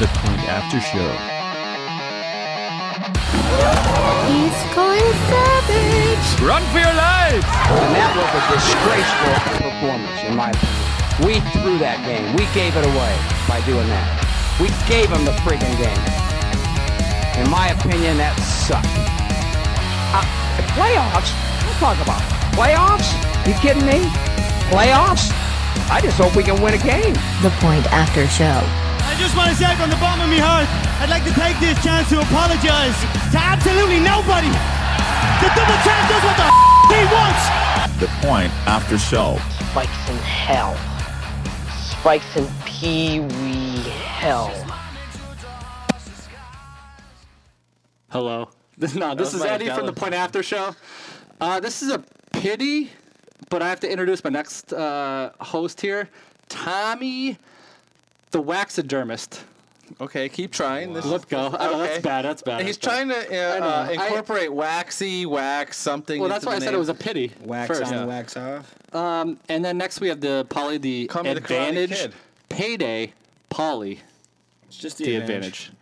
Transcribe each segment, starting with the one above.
The Point After Show. He's going savage. Run for your lives! And that was a disgraceful performance, in my opinion. We threw that game. We gave it away by doing that. We gave them the friggin' game. In my opinion, that sucked. Uh, playoffs? Don't talk about playoffs. You kidding me? Playoffs? I just hope we can win a game. The Point After Show. I just want to say from the bottom of my heart, I'd like to take this chance to apologize to absolutely nobody. The double champ does what the he wants. The Point After Show. Spikes in hell. Spikes in pee wee hell. Hello. This, no, this is Eddie from the Point After Show. Uh, this is a pity, but I have to introduce my next uh, host here, Tommy, the waxadermist. Okay, keep trying. This Let go. I know, that's bad. That's bad. He's that's bad. trying to uh, I know. uh, I- incorporate waxy, wax, something. Well, that's why I the said it was a pity. Wax first. on, wax off. Um, and then next we have the Polly the Come to the advantage, Kid. payday, Polly It's just the advantage.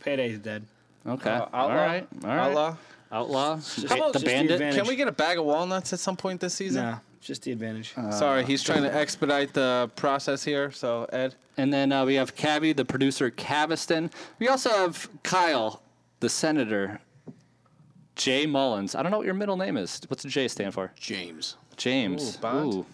Payday's dead. Okay. Uh, all outlaw. right. All right. Outlaw. Outlaw. just- Ba- about the just the bandit. advantage. Can we get a bag of walnuts at some point this season? Nah, just the advantage. Sorry, he's trying to expedite the process here. So Ed, And then uh, we have Cabby, the producer, Caviston. We also have Kyle, the senator, Jay Mullins. I don't know what your middle name is. What's the J stand for? James. James. Ooh, Bond? Ooh.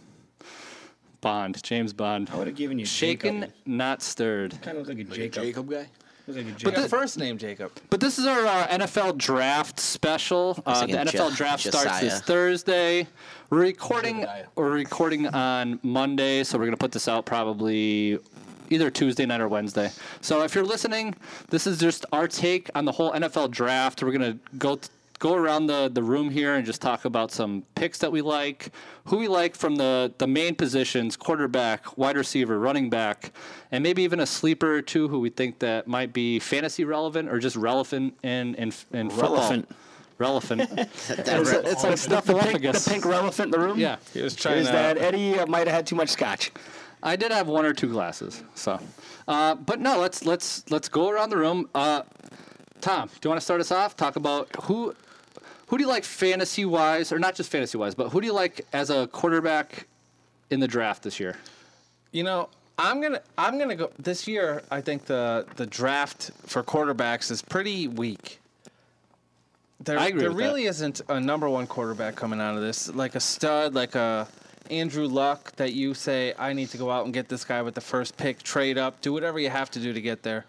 Bond. James Bond. I would have given you Shaken, Jacob. not stirred. Kind of look like a Jacob. Jacob guy? Look but the first name Jacob. But this is our uh, NFL draft special. Uh, the NFL Jo- draft starts this Thursday. We're recording. Josiah. We're recording on Monday, so we're gonna put this out probably either Tuesday night or Wednesday. So if you're listening, this is just our take on the whole NFL draft. We're gonna go. Th- Go around the, the room here and just talk about some picks that we like, who we like from the, the main positions quarterback, wide receiver, running back, and maybe even a sleeper or two who we think that might be fantasy relevant or just relevant in, in, in football. Relevant. Relevant. That it's, re- it's like Snuffleupagus. the pink elephant in the room. Yeah. He was trying Is to. that Eddie uh, might have had too much scotch? I did have one or two glasses. So, uh, but no, let's let's let's go around the room. Uh, Tom, do you want to start us off? Talk about who who do you like fantasy wise, or not just fantasy wise, but who do you like as a quarterback in the draft this year? You know, I'm gonna I'm gonna go this year. I think the the draft for quarterbacks is pretty weak. There, I agree there really isn't a number one quarterback coming out of this, like a stud, like a Andrew Luck that you say I need to go out and get this guy with the first pick, trade up, do whatever you have to do to get there.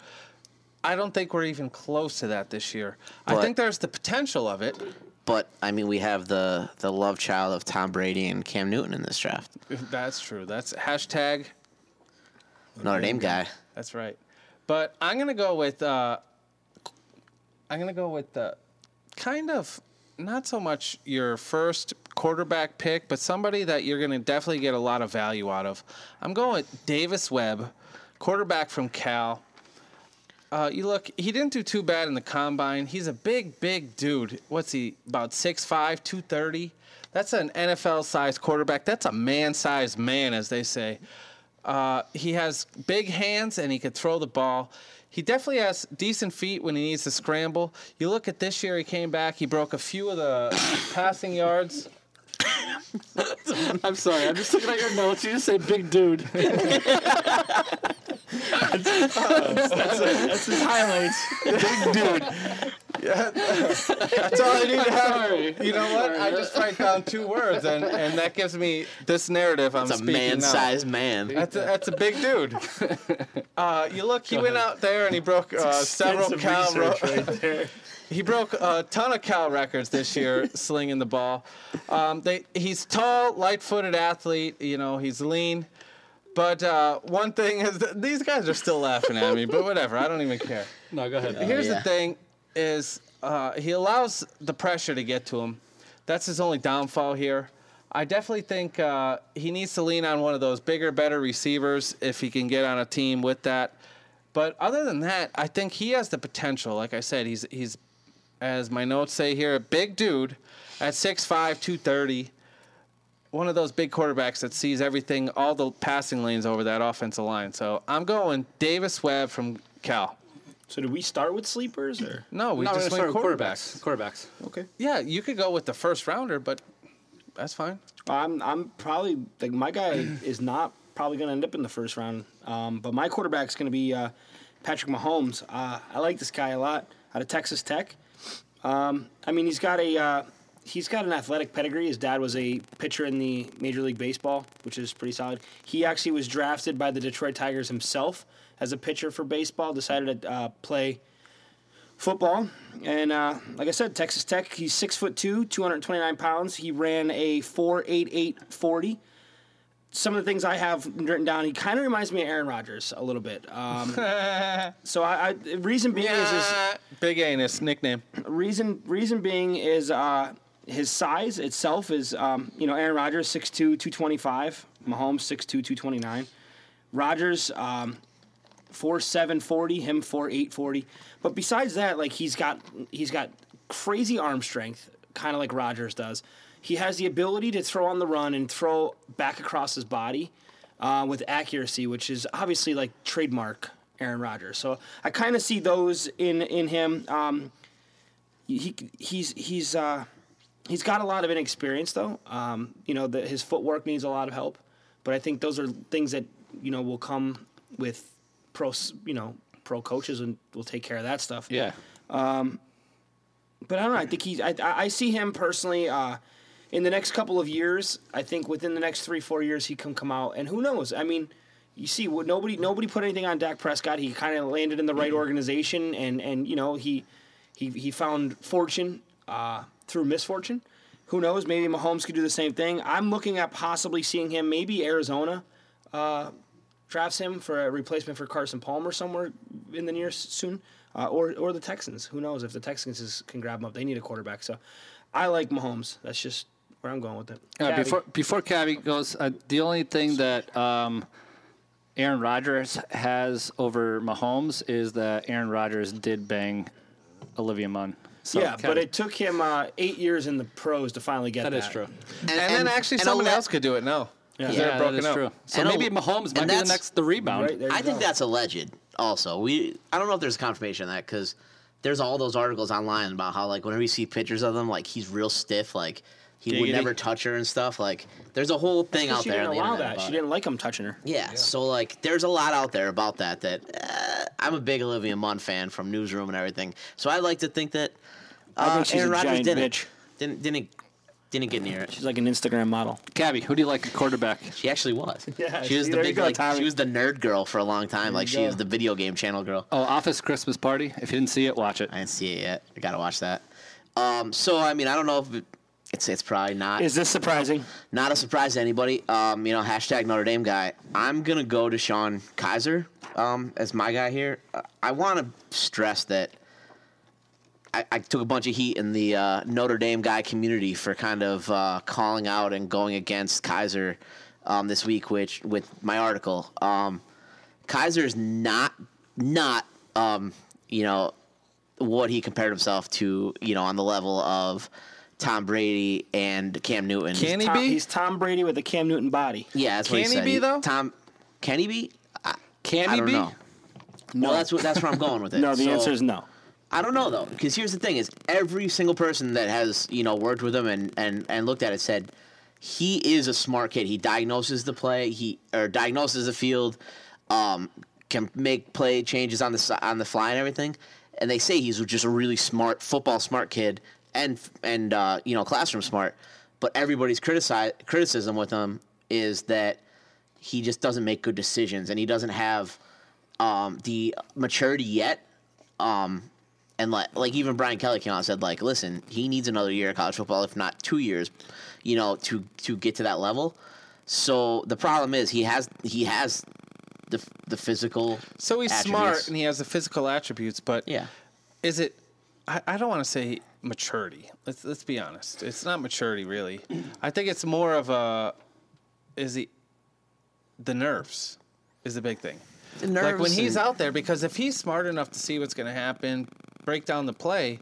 I don't think we're even close to that this year. I think there's the potential of it. But I mean, we have the the love child of Tom Brady and Cam Newton in this draft. That's true. That's hashtag Notre Dame guy. That's right. But I'm gonna go with uh, I'm gonna go with the kind of not so much your first quarterback pick, but somebody that you're gonna definitely get a lot of value out of. I'm going with Davis Webb, quarterback from Cal. Uh, you look, he didn't do too bad in the combine. He's a big, big dude. What's he, about 6'5, 230? That's an NFL sized quarterback. That's a man sized man, as they say. Uh, he has big hands and he could throw the ball. He definitely has decent feet when he needs to scramble. You look at this year, he came back, he broke a few of the passing yards. I'm sorry, I'm just looking at your notes. You just say big dude. That's his highlights. big dude. Yeah, That's all I need to have. Sorry. You know what? I just write down two words, and, and that gives me this narrative I'm It's a speaking man now. sized man. That's a, that's a big dude. Uh, you look, he went out there and he broke uh, several Extensive Cal. research right there. He broke a ton of Cal records this year, slinging the ball. Um, they, he's tall, light-footed athlete. You know, he's lean. But uh, one thing is, these guys are still laughing at me. But whatever, I don't even care. No, go ahead. Here's yeah. the thing: is uh, he allows the pressure to get to him. That's his only downfall here. I definitely think uh, he needs to lean on one of those bigger, better receivers if he can get on a team with that. But other than that, I think he has the potential. Like I said, he's he's, as my notes say here, a big dude at 6'5", 230. One of those big quarterbacks that sees everything, all the passing lanes over that offensive line. So I'm going Davis Webb from Cal. So did we start with sleepers or? No, we No, just went start with quarterbacks. Quarterbacks. Okay. Yeah, you could go with the first rounder, but that's fine. I'm I'm probably like my guy is not probably going to end up in the first round. Um, but my quarterback's going to be uh, Patrick Mahomes. Uh, I like this guy a lot out of Texas Tech. Um, I mean, he's got a uh, he's got an athletic pedigree. His dad was a pitcher in the Major League Baseball, which is pretty solid. He actually was drafted by the Detroit Tigers himself as a pitcher for baseball. Decided to uh, play football. And uh, like I said, Texas Tech, he's six foot two, 229 pounds. He ran a 4.8840. Some of the things I have written down, he kind of reminds me of Aaron Rodgers a little bit. Um, so I, I reason being is, is Big Anus nickname. reason reason being is uh, his size itself is um, you know Aaron Rodgers 6'2", 225, Mahomes 6'2", 229. Rodgers um, four seven forty, him four eight forty. But besides that, like he's got he's got crazy arm strength, kind of like Rodgers does. He has the ability to throw on the run and throw back across his body uh, with accuracy, which is obviously like trademark Aaron Rodgers. So I kind of see those in in him. Um, he he's he's uh, he's got a lot of inexperience though. Um, you know, the, his footwork needs a lot of help, but I think those are things that you know will come with pro you know pro coaches and will take care of that stuff. Yeah. Um, But I don't know. I think he's. I, I I see him personally. Uh, in the next couple of years, I think within the next three four years, he can come out. And who knows? I mean, you see, nobody nobody put anything on Dak Prescott. He kind of landed in the right organization, and and you know he he he found fortune uh, through misfortune. Who knows? Maybe Mahomes could do the same thing. I'm looking at possibly seeing him. Maybe Arizona uh, drafts him for a replacement for Carson Palmer somewhere in the near soon, uh, or or the Texans. Who knows if the Texans is, can grab him up? They need a quarterback. So I like Mahomes. That's just where I'm going with it. Uh, Cabby? before before Cabby goes, uh, the only thing that um, Aaron Rodgers has over Mahomes is that Aaron Rodgers did bang Olivia Munn. So, yeah, but it took him uh, eight years in the pros to finally get that. that is true. And, then actually and somebody ele- else could do it now. Yeah. They're Yeah, that broken up. true. So And maybe Mahomes might be the next the rebound. Right, there you I think go. that's alleged. Also, we I don't know if there's confirmation of that because there's all those articles online about how like whenever you see pictures of them, like he's real stiff, like he would never touch her and stuff. Like there's a whole thing out she there. didn't allow that. She didn't like him touching her. Yeah, so like there's a lot out there about that. That uh, I'm a big Olivia Munn fan from Newsroom and everything. So I like to think that I uh, think she's Aaron a Rodgers giant didn't, bitch. didn't didn't didn't get near it. She's like an Instagram model. Cabby, who do you like at quarterback? She actually was. Yeah, she was see, the there you big go, like Tommy. she was the nerd girl for a long time. like you she was go. the video game channel girl. Oh, Office Christmas Party. If you didn't see it, watch it. I didn't see it yet. I gotta watch that. Um, so I mean, I don't know if it, it's it's probably not Is this surprising? not a surprise to anybody. Um, you know, hashtag Notre Dame guy. I'm gonna go to Sean Kizer um, as my guy here. Uh, I want to stress that I, I took a bunch of heat in the uh, Notre Dame guy community for kind of uh, calling out and going against Kizer um, this week, which with my article. Um, Kizer is not not um, you know what he compared himself to. You know, on the level of. Tom Brady and Cam Newton. Can he Tom, be? He's Tom Brady with a Cam Newton body. Yeah, that's what Can he he said. be, though? Tom, can he be? I, Can I he don't be? know. No. Well, that's what that's where I'm going with it. No, the So, answer is no. I don't know though, because here's the thing: is every single person that has you know worked with him and and and looked at it said he is a smart kid. He diagnoses the play. He or diagnoses the field. Um, can make play changes on the on the fly and everything. And they say he's just a really smart football smart kid and and uh, you know classroom smart. But everybody's criticize criticism with him is that he just doesn't make good decisions and he doesn't have um, the maturity yet. Um, and like like even Brian Kelly came out and said like, listen, he needs another year of college football, if not two years, you know, to to get to that level. So the problem is he has he has the the physical. So he's attributes. smart and he has the physical attributes, but Yeah. is it? I, I don't want to say maturity. Let's let's be honest. It's not maturity really. I think it's more of a. Is he? The nerves is the big thing. The nerves. like when he's out there, because if he's smart enough to see what's going to happen, break down the play,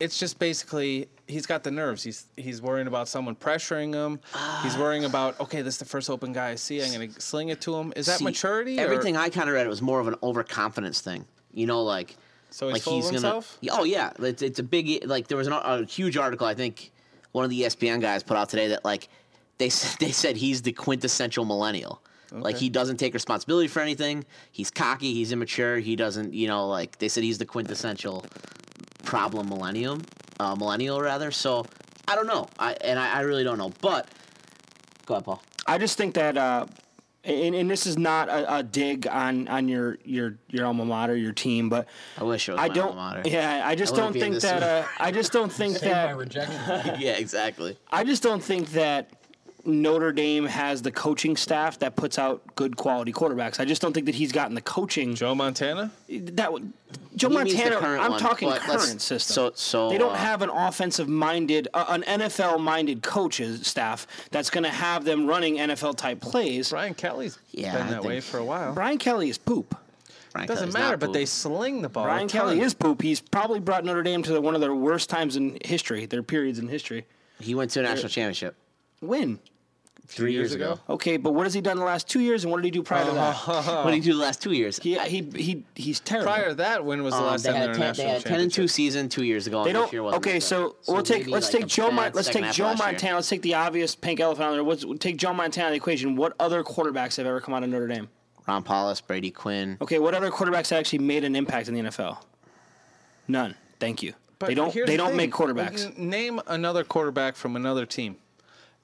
it's just basically he's got the nerves. He's he's worrying about someone pressuring him. he's Ah. worrying about okay, this is the first open guy I see. I'm going to sling it to him. Is that See, maturity? or- Everything I kind of read it was more of an overconfidence thing. You know, like So he's like full of he's gonna. Oh yeah, it's, it's a big like there was an, a huge article I think one of the ESPN guys put out today that like they s- they said he's the quintessential millennial. Like he doesn't take responsibility for anything. He's cocky. He's immature. He doesn't, you know, like they said he's the quintessential problem millennium, uh, millennial rather. So I don't know. I and I, I really don't know. But go ahead, Paul. I just think that, uh, and, and this is not a, a dig on, on your, your your alma mater, your team, but I wish it was I my don't. alma mater. Yeah, I just I don't wouldn't be in think that. Uh, I just don't think Save my that. rejection. yeah, exactly. I just don't think that Notre Dame has the coaching staff that puts out good quality quarterbacks. I just don't think that he's gotten the coaching. Joe Montana? That would- Joe He Montana. I'm one, talking but current system. so- so, they don't uh, have an offensive minded, uh, an NFL minded coaches staff that's going to have them running NFL type plays. Brian Kelly's Yeah, been I that way for a while. Brian Kelly is poop. Brian Doesn't Kelly's matter, but they sling the ball. Brian Kelly is poop. He's probably brought Notre Dame to one of their worst times in history, their periods in history. he went to a national championship Win. Three years years ago. ago. Okay, but what has he done the last two years, and what did he do prior to that? What did he do the last two years? He, he, he, he's terrible. Prior to that, when was the Um, last they time had, they 10, they had a 10 and 2 season two years ago. They don't. wasn't Okay, that so, we'll take. Let's like take Joe. bad Mon- let's take Joe last year. Montana. Let's take the obvious pink elephant out there. What's, take Joe Montana out of the equation. What other quarterbacks have ever come out of Notre Dame? Ron Powlus, Brady Quinn. Okay, what other quarterbacks have actually made an impact in the NFL? None. Thank you. But they don't. They the don't thing. make quarterbacks. Name another quarterback from another team.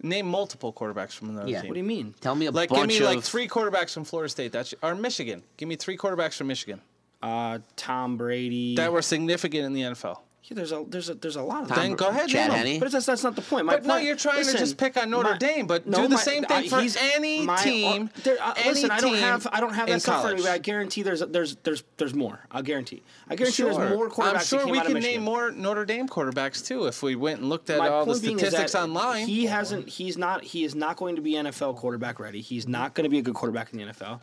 Name multiple quarterbacks from another Yeah. team. What do you mean? Tell me a Like, give me of like three quarterbacks from Florida State. That's or Michigan. Give me three quarterbacks from Michigan Uh, Tom Brady. that were significant in the NFL. Yeah, there's a there's a there's a lot of Then them. go ahead, Chad name 'em. Henne. But that's, that's not the point. My But no, you're trying to just pick on Notre my- Dame, but no, do the my- same thing I- for he's- any my- team. or- there- uh, any listen, I don't have I don't have in that stuff for college. you. but I guarantee there's there's there's there's more. I'll guarantee. I guarantee Sure. there's more quarterbacks. I'm that sure came we out can name more Notre Dame quarterbacks too if we went and looked at My all the point being is statistics online. He hasn't. He's not. He is not going to be NFL quarterback ready. He's not going to be a good quarterback in the NFL.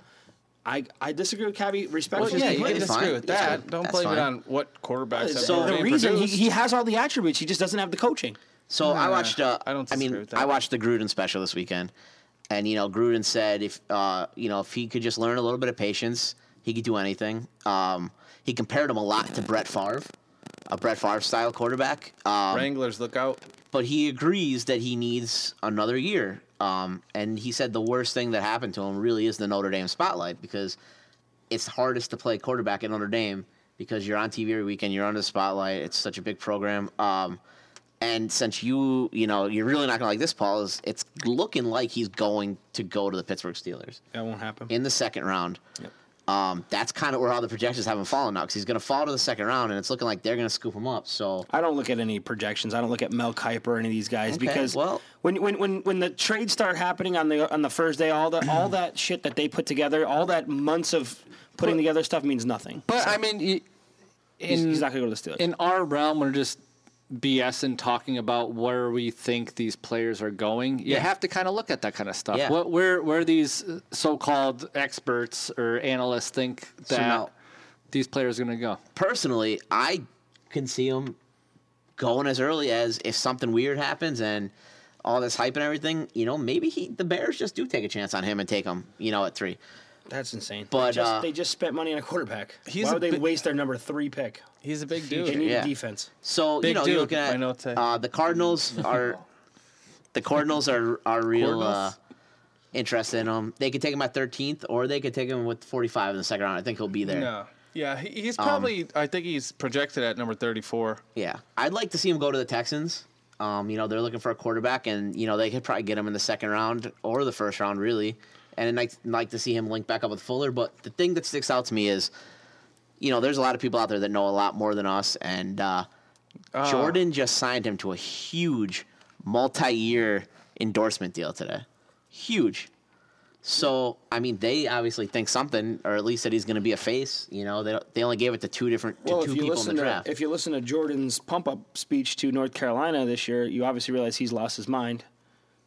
I I disagree with Cabby well, respectfully. yeah, you can disagree fine. with that. good. Don't That's blame it on what quarterbacks have So the reason he, he has all the attributes, he just doesn't have the coaching. So I watched. Uh, I don't I mean, disagree with that. I watched the Gruden special this weekend, and you know, Gruden said if uh, you know if he could just learn a little bit of patience, he could do anything. Um, he compared him a lot to Brett Favre, a Brett Favre style quarterback. Um, Wranglers, look out. But he agrees that he needs another year. Um, and he said the worst thing that happened to him really is the Notre Dame spotlight because it's hardest to play quarterback at Notre Dame because you're on TV every weekend, you're under the spotlight. It's such a big program. Um, and since you, you know, you're really not gonna like this, Paul. Is it's looking like he's going to go to the Pittsburgh Steelers That won't happen. in the second round. Um, that's kind of where all the projections have him falling now because he's going to fall to the second round, and it's looking like they're going to scoop him up. So I don't look at any projections. I don't look at Mel Kiper or any of these guys Okay, because well- when, when when when the trades start happening on the on the first day, all the all that shit that they put together, all that months of putting together stuff means nothing. But I mean, y- He's, he's not going to go to the Steelers. in our realm, we're just BSing talking about where we think these players are going. You have to kind of look at that kind of stuff. Yeah. What where where these uh, so-called experts or analysts think So that now- these players are going to go. personally, I can see him going as early as if something weird happens and all this hype and everything. You know, maybe he the Bears just do take a chance on him and take him. You know, at three. That's insane. But, they just, uh, they just spent money on a quarterback. He's Why a would they bit- waste their number three pick? He's a big dude. They dude. need Yeah. a defense. So you Big know, dude, you're looking my at notes say. uh, the Cardinals are the Cardinals are are real uh, interested in him. They could take him at 13th, or they could take him with 45 in the second round. I think he'll be there. No. Yeah, he, he's Um, probably. I think he's projected at number 34. Yeah, I'd like to see him go to the Texans. Um, you know, they're looking for a quarterback, and you know they could probably get him in the second round or the first round, really. And I'd like, to see him link back up with Fuller. But the thing that sticks out to me is, you know, there's a lot of people out there that know a lot more than us, and uh, Jordan just signed him to a huge multi-year endorsement deal today. Huge. So, I mean, they obviously think something, or at least that he's going to be a face. You know, they, they only gave it to two different to Well, two people in the to if you listen to Jordan's pump up speech to North Carolina this year, you obviously realize he's lost his mind.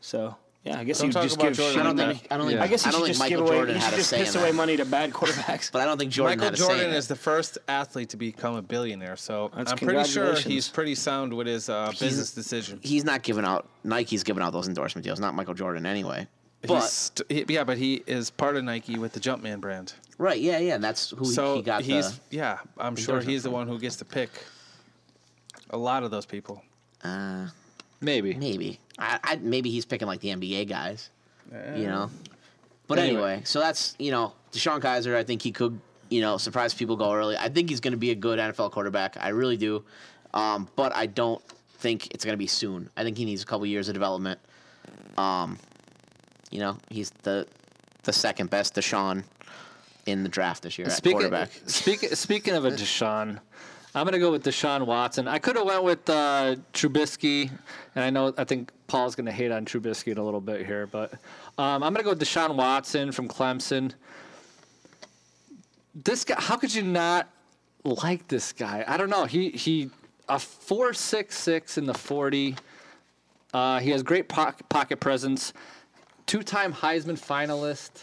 So yeah, I guess Don't you talk just about give Jordan shit I don't that. think. I don't think. I guess I he don't should think just Michael give away. Jordan he had should a just say in piss away that. money to bad quarterbacks. But I don't think Jordan Michael had a say Jordan in it. is the first athlete to become a billionaire, so That's I'm pretty sure congratulations. he's pretty sound with his uh, He's- business decisions. He's not giving out. Nike's giving out those endorsement deals, not Michael Jordan anyway. But He's st- he- yeah, but he is part of Nike with the Jumpman brand. right, yeah, yeah, and that's who so he got. he's the, yeah. I'm sure endorsement he's the one who gets to pick a lot of those people. uh, Maybe. maybe. I, I maybe he's picking like the NBA guys. You know. But Anyway. anyway, so that's you know DeShone Kizer. I think he could you know surprise people go early. I think he's going to be a good NFL quarterback. I really do. Um, but I don't think it's going to be soon. I think he needs a couple years of development. Um, you know, he's the the second best Deshaun in the draft this year at Speaking, quarterback. speaking, speaking of a Deshaun, I'm gonna go with Deshaun Watson. I could have went with uh, Trubisky, and I know I think Paul's gonna hate on Trubisky in a little bit here, but um, I'm gonna go with Deshaun Watson from Clemson. This guy, how could you not like this guy? I don't know. He he a four six six in the forty. Uh, he has great poc- pocket presence. Two-time Heisman finalist.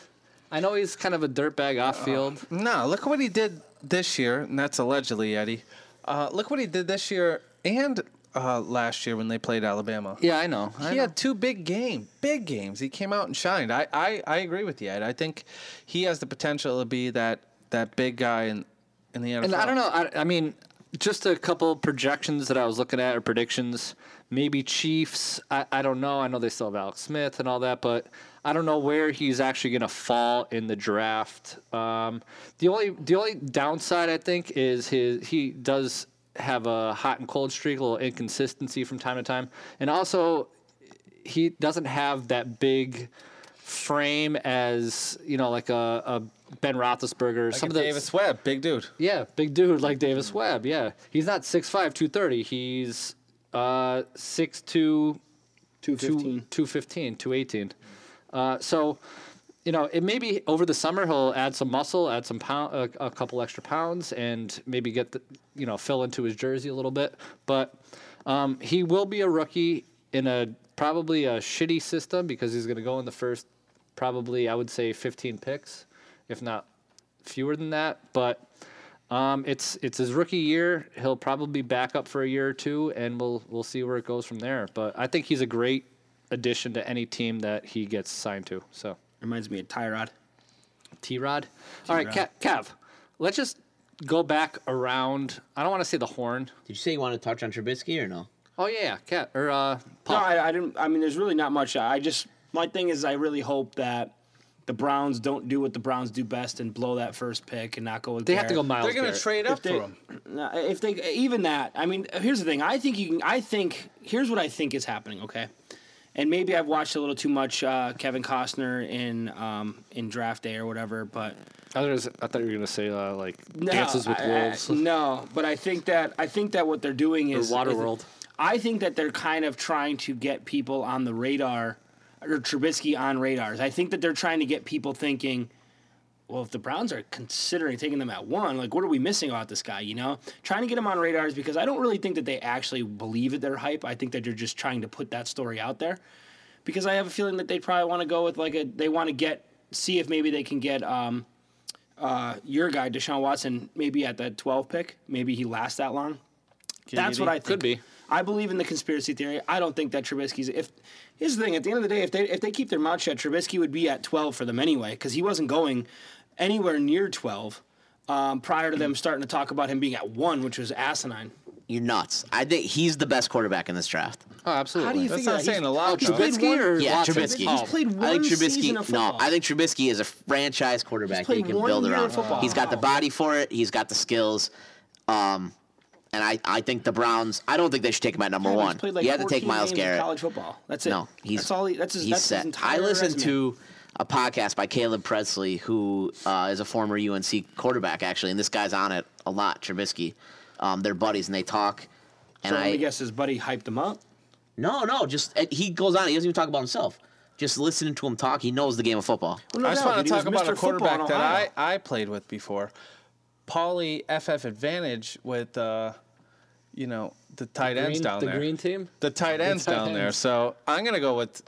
I know he's kind of a dirtbag off field. No, look what he did this year, and that's allegedly Eddie. Uh, look what he did this year and uh, last year when they played Alabama. Yeah, I know. I he know. had two big game, big games. He came out and shined. I, I, I agree with you, Ed. I think he has the potential to be that that big guy in in the NFL. And I don't know. I, I mean, just a couple projections that I was looking at or predictions. Maybe Chiefs. I, I don't know. I know they still have Alex Smith and all that, but I don't know where he's actually going to fall in the draft. Um, the only the only downside I think is his he does have a hot and cold streak, a little inconsistency from time to time, and also he doesn't have that big frame as you know like a, a Ben Roethlisberger. Like some a of the Davis Webb, big dude. yeah, big dude like Davis Webb. Yeah, he's not 6'5", 230. He's uh, 6'2", 215. 215, 218. Uh, so, you know, it maybe over the summer he'll add some muscle, add some pound, a, couple extra pounds, and maybe get the, you know, fill into his jersey a little bit. But um, he will be a rookie in a probably a shitty system because he's going to go in the first, probably I would say 15 picks, if not fewer than that. But um, it's it's his rookie year. He'll probably back up for a year or two, and we'll we'll see where it goes from there. But I think he's a great addition to any team that he gets signed to. So Reminds me of Tyrod. T Rod. All right, Kev, Kev. Let's just go back around. I don't want to say the horn. Did you say you want to touch on Trubisky or no? Oh yeah, Kev or uh, Paul. No, I, I didn't. I mean, there's really not much. I just my thing is, I really hope that the Browns don't do what the Browns do best and blow that first pick and not go with. they have to go Myles. They're going to trade up If they- for him. If they even that, I mean, here's the thing. I think you can. I think here's what I think is happening. Okay, and maybe I've watched a little too much uh, Kevin Costner in um, in Draft Day or whatever. But I thought, was- I thought you were going to say uh, like no, Dances with I- I- Wolves no, but I think that I think that what they're doing is Waterworld. I think that they're kind of trying to get people on the radar, or Trubisky on radars. I think that they're trying to get people thinking, well, if the Browns are considering taking them at one, like, what are we missing about this guy? You know, trying to get him on radars because I don't really think that they actually believe that they're hype. I think that they're just trying to put that story out there because I have a feeling that they probably want to go with like a, they want to get, see if maybe they can get, um, uh, your guy, Deshaun Watson, maybe at the 12 pick. Maybe he lasts that long. That's what I think. Could be. I believe in the conspiracy theory. I don't think that Trubisky's. If here's the thing, at the end of the day, if they if they keep their mouth shut, Trubisky would be at 12 for them anyway because he wasn't going anywhere near 12 um, prior to them starting to talk about him being at one, which was asinine. You're nuts. I think he's the best quarterback in this draft. Oh, absolutely. How do you That's figure not that? saying He's- a lot, he's though. played Trubisky one- or Yeah, Watson? Trubisky. He's played I one think Trubisky. season of no, football. I think Trubisky is a franchise quarterback that you can one build year of around. football. He's got the body for it. He's got the skills. Um, and I, I think the Browns. I don't think they should take him at number Yeah, one. played like you have to take Myles Garrett. college football. That's it. No, he's that's all. He, that's his. he's that's set. his entire I listened resume. to a podcast by Caleb Pressley, who uh, is a former UNC quarterback, actually, and this guy's on it a lot. Trubisky, um, they're buddies, and they talk. And So let I me guess, his buddy hyped him up. no, no, just uh, he goes on. He doesn't even talk about himself. Just listening to him talk, he knows the game of football. Well, no I just doubt, want to He talk about a Mr. Football in quarterback that I, I played with before. Paulie FF Advantage with, uh, you know, the tight ends Green- down the there. green team? The tight ends tight down there. So I'm going to go with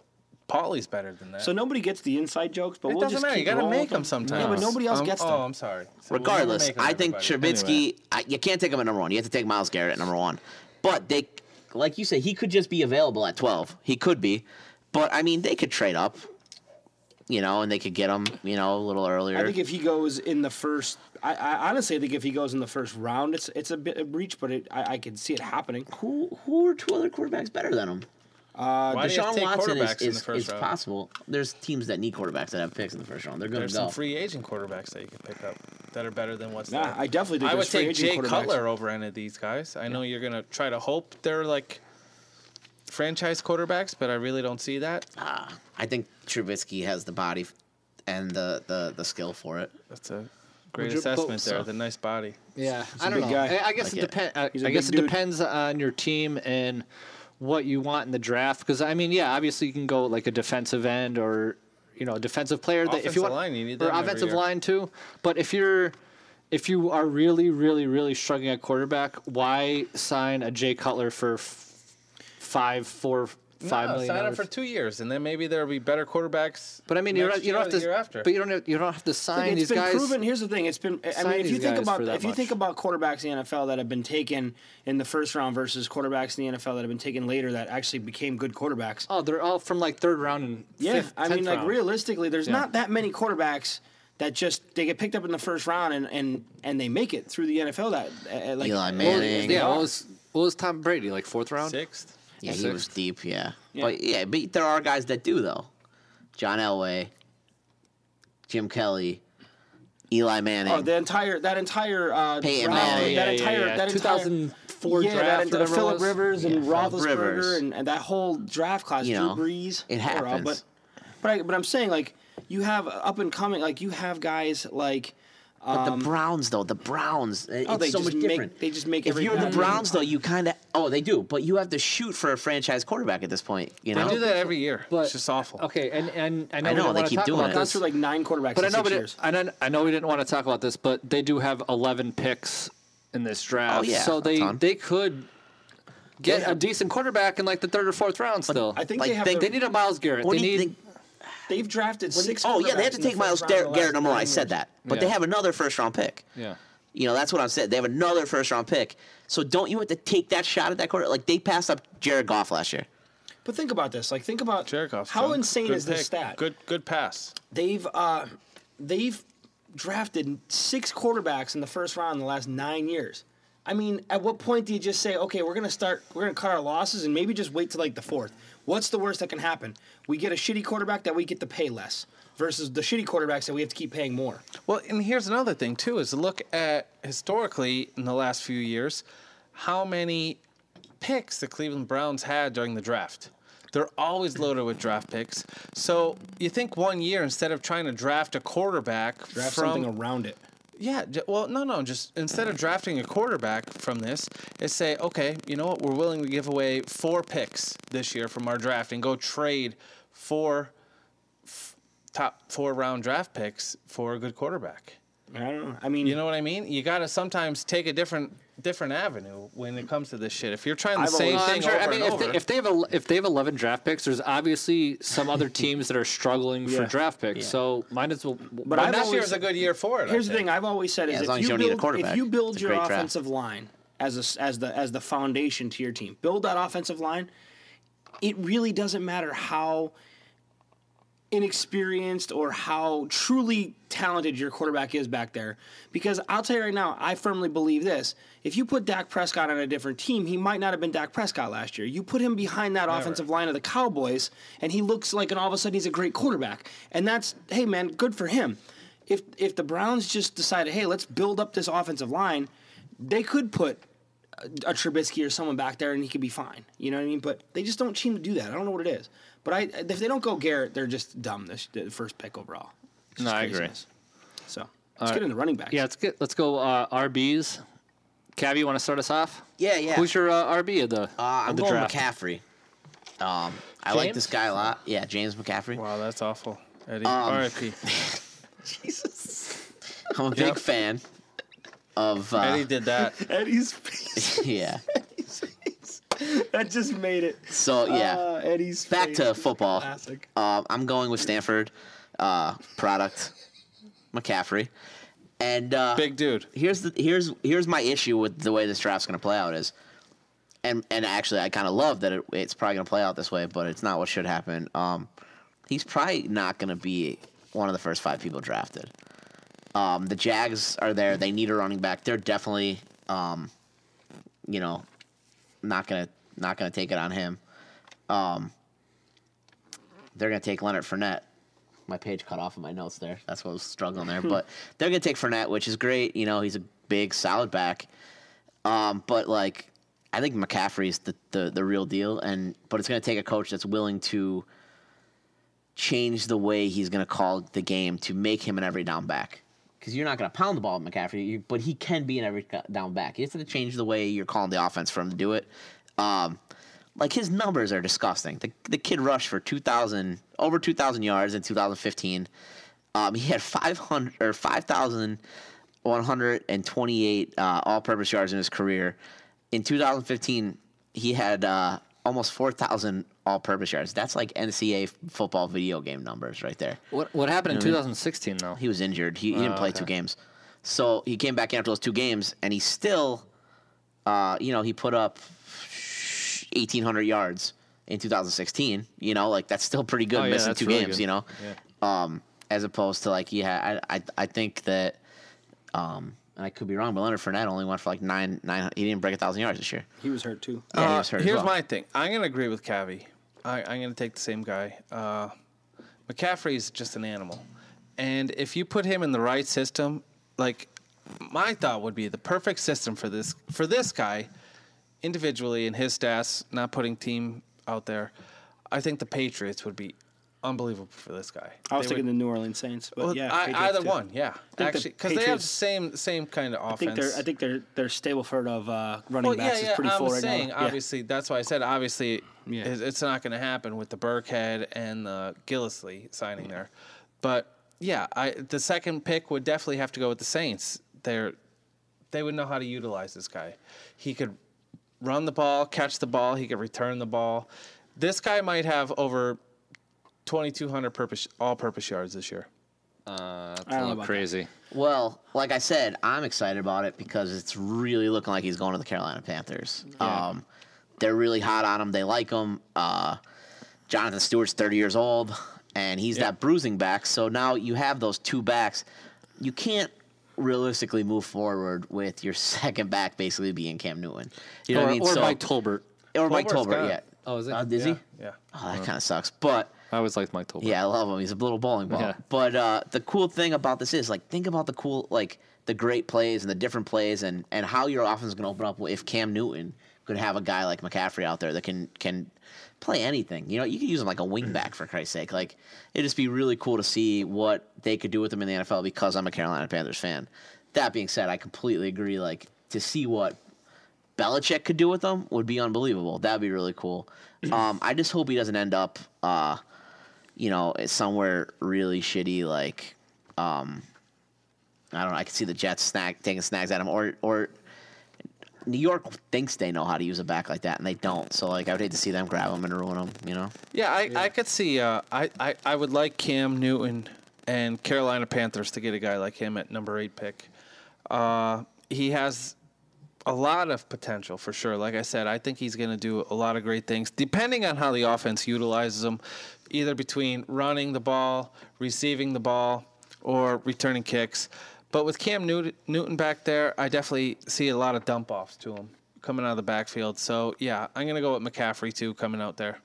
Paulie's better than that. So nobody gets the inside jokes, but it we'll doesn't just matter. You keep got to rolling make with them sometimes. Yeah, but nobody else Um, gets them. Oh, I'm sorry. So we'll Regardless, make 'em, I think everybody. Trubisky. Anyway. I, you can't take him at number one. You have to take Myles Garrett at number one. But they, like you said, he could just be available at twelve. He could be, but I mean, they could trade up. you know, and they could get him, you know, a little earlier. I think if he goes in the first, I, I honestly think if he goes in the first round, it's it's a bit of reach, but it, I, I can see it happening. who who are two other quarterbacks better than him? Uh, Why do you have Deshaun to take Watson is, quarterbacks the is, is possible. There's teams that need quarterbacks that have picks in the first round. They're going There's to go. some free agent quarterbacks that you can pick up that are better than what's Nah, there. I definitely think I would there's free take Jay quarterbacks. Cutler over any of these guys. I know you're gonna try to hope they're like franchise quarterbacks, but I really don't see that. Ah, I think Trubisky has the body and the, the, the skill for it. That's a great you- assessment but- there. so- The nice body. Yeah, I don't know. guy. I, I guess Like it it. depends. He's a I guess it dude. depends on your team and what you want in the draft. Because I mean, yeah, obviously you can go like a defensive end or you know a defensive player that if you want line, you need or offensive line too. But if you're if you are really, really, really struggling at quarterback, why sign a Jay Cutler for f- five, four, five no, million sign up for two years, and then maybe there'll be better quarterbacks. But I mean, you don't, you don't have to. the year after. But you don't. Have, you don't have to Look, sign it's these been guys. proven. Here's the thing. It's been. I mean, if you think about for that if you think about quarterbacks in the NFL that have been taken in the first round versus quarterbacks in the NFL that have been taken later that actually became good quarterbacks. Oh, they're all from like third round and Yeah, fifth, I mean, like round. realistically, there's Yeah. not that many quarterbacks that just they get picked up in the first round and and and they make it through the NFL. That uh, like Eli Manning. Yeah, are. what was what was Tom Brady like fourth round? Sixth. Yeah, he Sixth. was deep, yeah. Yeah. But yeah, but there are guys that do though. John Elway, Jim Kelly, Eli Manning. Oh, the entire that entire uh, Peyton draft, Manning. that Yeah, entire yeah, yeah. that entire 2004 yeah, draft, that, whatever it Philip was. Rivers and Yeah, Roethlisberger Rivers. and, and that whole draft class, You Drew know, Brees. it they're all- happens. But but I, but I'm saying like you have up and coming like you have guys like But the um, Browns, though, the Browns, it- oh they so just much make different. they just make if you're the Browns, though, you kind of oh they do, but you have to shoot for a franchise quarterback at this point. You know, They do that every year. But- it's just awful. Okay, and and I know, I we know, they keep talk doing about it. gone this, through like nine quarterbacks but I know, six but it, years. I know, I know we didn't want to talk about this, but they do have 11 picks in this draft, Oh, yeah, so they ton. they could get Yeah. a decent quarterback in like the third or fourth round. Still, I think Like, they have they- the- they need a Myles Garrett. What They do you need. think? They've drafted six. Oh yeah, they have to take Myles first round of Gar- Garrett number one. I said that, but Yeah. they have another first round pick. Yeah. You know, that's what I'm saying. They have another first round pick. So don't you have to take that shot at that quarter? Like they passed up Jared Goff last year. But think about this. Like think about Jared Goff's how junk. insane Good is this stat? Good, good pass. They've uh, they've drafted six quarterbacks in the first round in the last nine years. I mean, at what point do you just say, okay, we're gonna start, we're gonna cut our losses and maybe just wait till like the fourth? What's the worst that can happen? We get a shitty quarterback that we get to pay less versus the shitty quarterbacks that we have to keep paying more. Well, and here's another thing too: is look at historically in the last few years, how many picks the Cleveland Browns had during the draft. They're always loaded with draft picks. So you think one year instead of trying to draft a quarterback Draft from something around it. Yeah, well, no, no. Just instead of drafting a quarterback from this, is say, okay, you know what? We're willing to give away four picks this year from our draft and go trade four f- top four round draft picks for a good quarterback. I don't know. I mean, You know what I mean? You got to sometimes take a different different avenue when it comes to this shit. If you're trying the I've same always- thing I'm sure. over I mean, and if over, they, if they have a, if they have 11 draft picks, there's obviously some other teams that are struggling for draft picks. So might as well. But but I've this always- year's a good year for it. Here's the thing I've always said is Yeah, as if long you you need a build, quarterback, if you build your great draft. offensive line as a s as the as the foundation to your team, build that offensive line. It really doesn't matter how inexperienced or how truly talented your quarterback is back there. Because I'll tell you right now, I firmly believe this. If you put Dak Prescott on a different team, he might not have been Dak Prescott last year. You put him behind that offensive line of the Cowboys, and he looks like, and all of a sudden he's a great quarterback. And that's, hey man, good for him. If if the Browns just decided, hey, let's build up this offensive line, they could put a, a Trubisky or someone back there, and he could be fine. You know what I mean? But they just don't seem to do that. I don't know what it is. But I, if they don't go Garrett, they're just dumb. This the first pick overall. It's No, I agree. So let's get into running backs. Yeah, let's get let's go uh, RBs. Cabby, you want to start us off? Yeah, yeah. Who's your uh, RB of the Uh, of I'm the going draft? McCaffrey. Um, I like this guy a lot. Yeah, James McCaffrey. Wow, that's awful. Eddie, Um, R.I.P. Jesus, I'm a big fan of. Uh, Eddie did that. Eddie's face. yeah. that just made it. So yeah, Uh, Eddie's back face to football. Classic. Um, I'm going with Stanford uh, product, McCaffrey, and uh, Big dude. here's the here's here's my issue with the way this draft's going to play out is, and and actually I kind of love that it, it's probably going to play out this way, but it's not what should happen. Um, he's probably not going to be one of the first five people drafted. Um, the Jags are there. They need a running back. They're definitely, um, you know, not gonna not gonna take it on him. Um, they're gonna take Leonard Fournette. My page cut off of my notes there. That's what I was struggling there. but they're gonna take Fournette, which is great. You know, he's a big, solid back. Um, but like, I think McCaffrey's the, the the real deal. And but it's gonna take a coach that's willing to change the way he's gonna call the game to make him an every down back. Because you're not going to pound the ball with McCaffrey, you, but he can be an every down back. You have to change the way you're calling the offense for him to do it. Um, like his numbers are disgusting. The the kid rushed for two thousand over two thousand yards in 2015. Um, he had 500 or 5,128 uh, all-purpose yards in his career. In 2015, he had uh, almost 4,000 all-purpose yards. That's like NCAA football video game numbers right there. What what happened in You know what I mean? 2016 though? He was injured. He, he didn't Oh, play okay. two games. So he came back after those two games, and he still, uh, you know, he put up 1,800 yards in 2016. You know, like that's still pretty good Oh, yeah, missing two really games. good. You know, um, as opposed to like yeah, I I, I think that, um, and I could be wrong, but Leonard Fournette only went for like nine nine. He didn't break a thousand yards this year. He was hurt too. Yeah, he was hurt as here's well. my thing. I'm gonna agree with Cabby. I, I'm gonna take the same guy. Uh, is just an animal, and if you put him in the right system, like my thought would be the perfect system for this for this guy, individually and his stats, not putting team out there. I think the Patriots would be unbelievable for this guy. I was They thinking would- the New Orleans Saints, but well, yeah, I- either too. one, yeah, I the actually, because they have the same same kind of I offense. think they're I think they're they're Stableford of uh, running Well, backs yeah, is pretty I'm full right saying, now. Yeah. obviously, that's why I said obviously Yeah. it's, it's not going to happen with the Burkhead and the Gillislee signing there. But yeah, I the second pick would definitely have to go with the Saints. They're they would know how to utilize this guy. He could run the ball, catch the ball. He could return the ball. This guy might have over 2,200 purpose all-purpose yards this year. Uh, that's I don't a know little about crazy. Well, like I said, I'm excited about it because it's really looking like he's going to the Carolina Panthers. Um, they're really hot on him. They like him. Uh, Jonathan Stewart's 30 years old, and he's that bruising back. So now you have those two backs. You can't realistically move forward with your second back basically being Cam Newton. You know or what I mean? or So- Mike Tolbert. Or Mike Tolbert, got yeah. Oh, is it? Uh, is yeah, he? Yeah. Oh, that kind of sucks. But I always liked Mike Tolbert. yeah, I love him. He's a little bowling ball. Yeah. But uh, the cool thing about this is like think about the cool like the great plays and the different plays and and how your offense is going to open up if Cam Newton could have a guy like McCaffrey out there that can can play anything. You know, you could use him like a wingback for Christ's sake. Like it'd just be really cool to see what they could do with him in the NFL because I'm a Carolina Panthers fan. That being said, I completely agree. Like to see what Belichick could do with them would be unbelievable. That'd be really cool. Um, I just hope he doesn't end up, uh, you know, somewhere really shitty like, um, I don't know. I could see the Jets snag taking snags at him, or or New York thinks they know how to use a back like that, and they don't. So like, I would hate to see them grab him and ruin him. You know? Yeah, I, I could see. Uh, I, I I would like Cam Newton and Carolina Panthers to get a guy like him at number eight pick. Uh, he has a lot of potential for sure. Like I said, I think he's going to do a lot of great things, depending on how the offense utilizes him, either between running the ball, receiving the ball, or returning kicks. But with Cam Newton back there, I definitely see a lot of dump offs to him coming out of the backfield. So yeah, I'm going to go with McCaffrey too coming out there.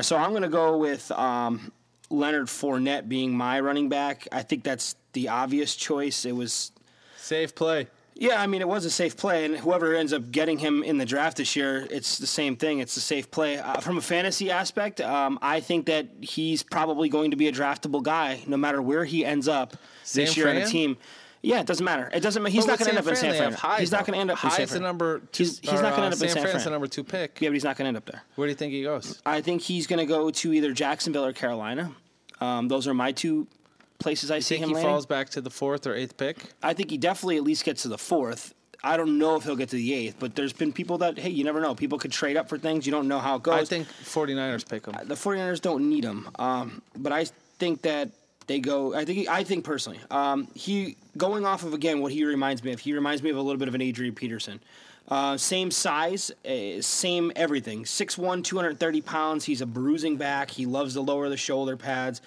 So I'm going to go with um, Leonard Fournette being my running back. I think that's the obvious choice. It was Safe play. Yeah, I mean, it was a safe play, and whoever ends up getting him in the draft this year, it's the same thing. It's a safe play. Uh, from a fantasy aspect, um, I think that he's probably going to be a draftable guy, no matter where he ends up this San year on a team. Yeah, it doesn't matter. It doesn't. ma- He's But not going to end up in San Fran. Hyde, he's not going to end up in San Hyde's Fran. the number two. He's, he's or, not going to uh, end up in San San Fran's Fran. the number two pick. Yeah, but he's not going to end up there. Where do you think he goes? I think he's going to go to either Jacksonville or Carolina. Um, those are my two places I You see think him he landing. falls back to the fourth or eighth pick? I think he definitely at least gets to the fourth. I don't know if he'll get to the eighth, but there's been people that, hey, you never know. People could trade up for things. You don't know how it goes. I think 49ers pick him. the 49ers don't need him. Um, but I think that they go, I think, I think personally, um, he going off of again what he reminds me of. He reminds me of a little bit of an Adrian Peterson. Uh, same size, uh, same everything. 6'1", 230 pounds. He's a bruising back. He loves to lower the shoulder pads.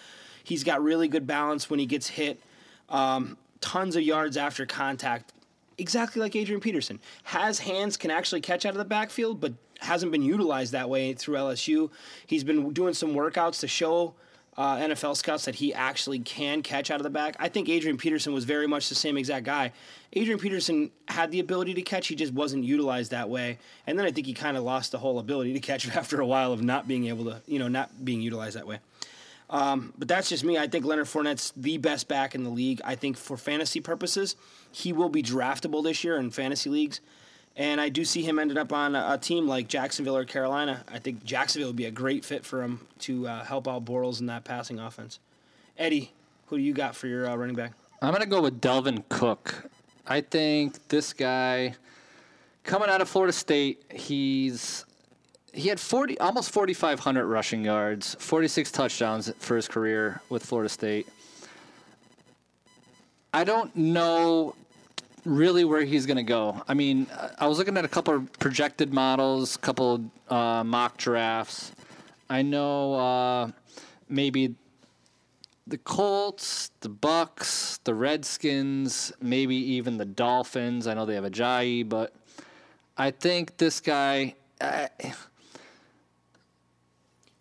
He's got really good balance when he gets hit. Um, tons of yards after contact. Exactly like Adrian Peterson. Has hands, can actually catch out of the backfield, but hasn't been utilized that way through LSU. He's been doing some workouts to show uh, NFL scouts that he actually can catch out of the back. I think Adrian Peterson was very much the same exact guy. Adrian Peterson had the ability to catch, he just wasn't utilized that way. And then I think he kind of lost the whole ability to catch after a while of not being able to, you know, not being utilized that way. Um, but that's just me. I think Leonard Fournette's the best back in the league. I think for fantasy purposes, he will be draftable this year in fantasy leagues. And I do see him ended up on a, a team like Jacksonville or Carolina. I think Jacksonville would be a great fit for him to uh, help out Bortles in that passing offense. Eddie, who do you got for your uh, running back? I'm gonna go with Dalvin Cook. I think this guy coming out of Florida State, he's he had 40 almost 4500 rushing yards, 46 touchdowns for his career with Florida State. I don't know really where he's going to go. I mean, I was looking at a couple of projected models, a couple uh, mock drafts. I know uh, maybe the Colts, the Bucks, the Redskins, maybe even the Dolphins. I know they have Ajayi, but I think this guy. Uh,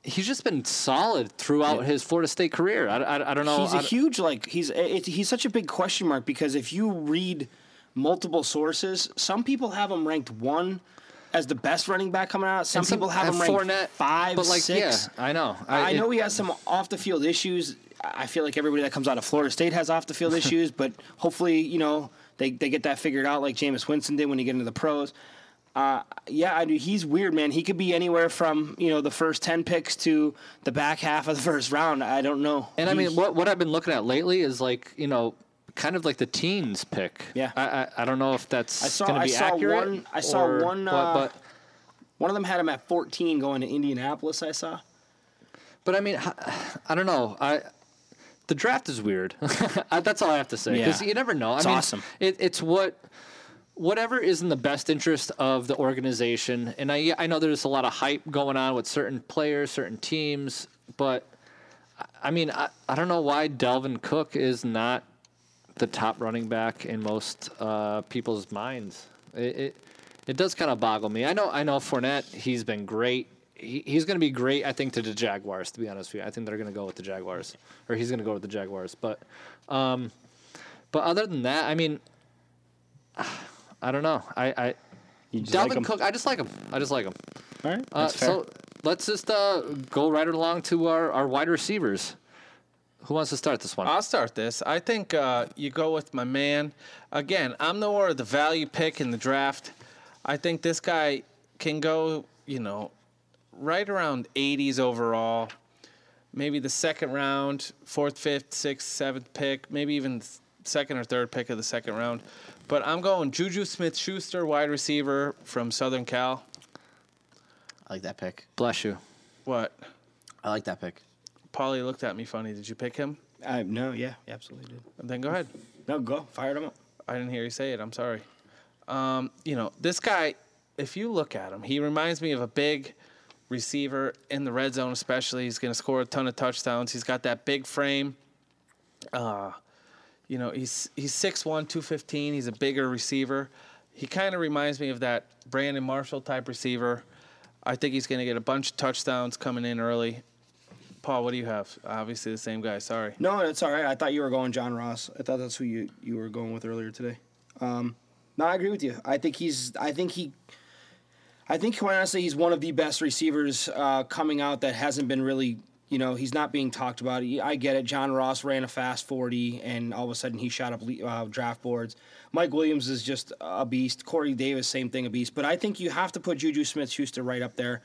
he's just been solid throughout his Florida State career. I, I, I don't know. He's a huge like he's it, he's such a big question mark because if you read multiple sources, some people have him ranked one as the best running back coming out. Some, some people have have him ranked Fournette, five, but, like, six. yeah, I know. I, I- know it- he has some off the field issues. I feel like everybody that comes out of Florida State has off the field issues, but hopefully, you know, they, they get that figured out like Jameis Winston did when he get into the pros. Uh, yeah, I do. He's weird, man. He could be anywhere from you know the first ten picks to the back half of the first round. I don't know. And I mean, what what I've been looking at lately is like you know, kind of like the teens pick. Yeah. I I, I don't know if that's I going to I be saw accurate. one I saw or one uh, but one of them had him at 14 going to Indianapolis. I saw. but I mean, I, I don't know. I the draft is weird. That's all I have to say because Yeah. you never know. It's mean, awesome. It, it's what whatever is in the best interest of the organization. And I I know there's a lot of hype going on with certain players, certain teams, but I mean, I, I don't know why Dalvin Cook is not the top running back in most uh, people's minds. It, it it does kind of boggle me. I know I know Fournette. He's been great. He, he's going to be great. I think to the Jaguars. To be honest with you, I think they're going to go with the Jaguars, or he's going to go with the Jaguars. But um, but other than that, I mean, I don't know. I, I just Dalvin like him? Cook. I just like him. I just like him. All right, Uh, so let's just uh, go right along to our, our wide receivers. Who wants to start this one? I'll start this. I think uh, you go with my man. Again, I'm nowhere the value pick in the draft. I think this guy can go, you know, right around 80s overall. Maybe the second round, fourth, fifth, sixth, seventh pick, maybe even second or third pick of the second round. But I'm going Juju Smith Schuster, wide receiver from Southern Cal. I like that pick. Bless you. What? I like that pick. Paulie looked at me funny. Did you pick him? I no, yeah, absolutely did. Then go ahead. No, go fired him up. I didn't hear you say it. I'm sorry. Um, you know, this guy, if you look at him, he reminds me of a big receiver in the red zone, especially. He's going to score a ton of touchdowns. He's got that big frame. Uh, you know, he's he's 6'1", 215. He's a bigger receiver. He kind of reminds me of that Brandon Marshall type receiver. I think he's going to get a bunch of touchdowns coming in early. Paul, what do you have? Obviously the same guy. Sorry. No, it's all right. I thought you were going John Ross. I thought that's who you, you were going with earlier today. Um, no, I agree with you. I think he's. I think he. I think quite honestly, he's one of the best receivers uh, coming out that hasn't been really. You know, he's not being talked about. I get it. John Ross ran a fast 40, and all of a sudden he shot up uh, draft boards. Mike Williams is just a beast. Corey Davis, same thing, a beast. But I think you have to put Juju Smith Schuster right up there.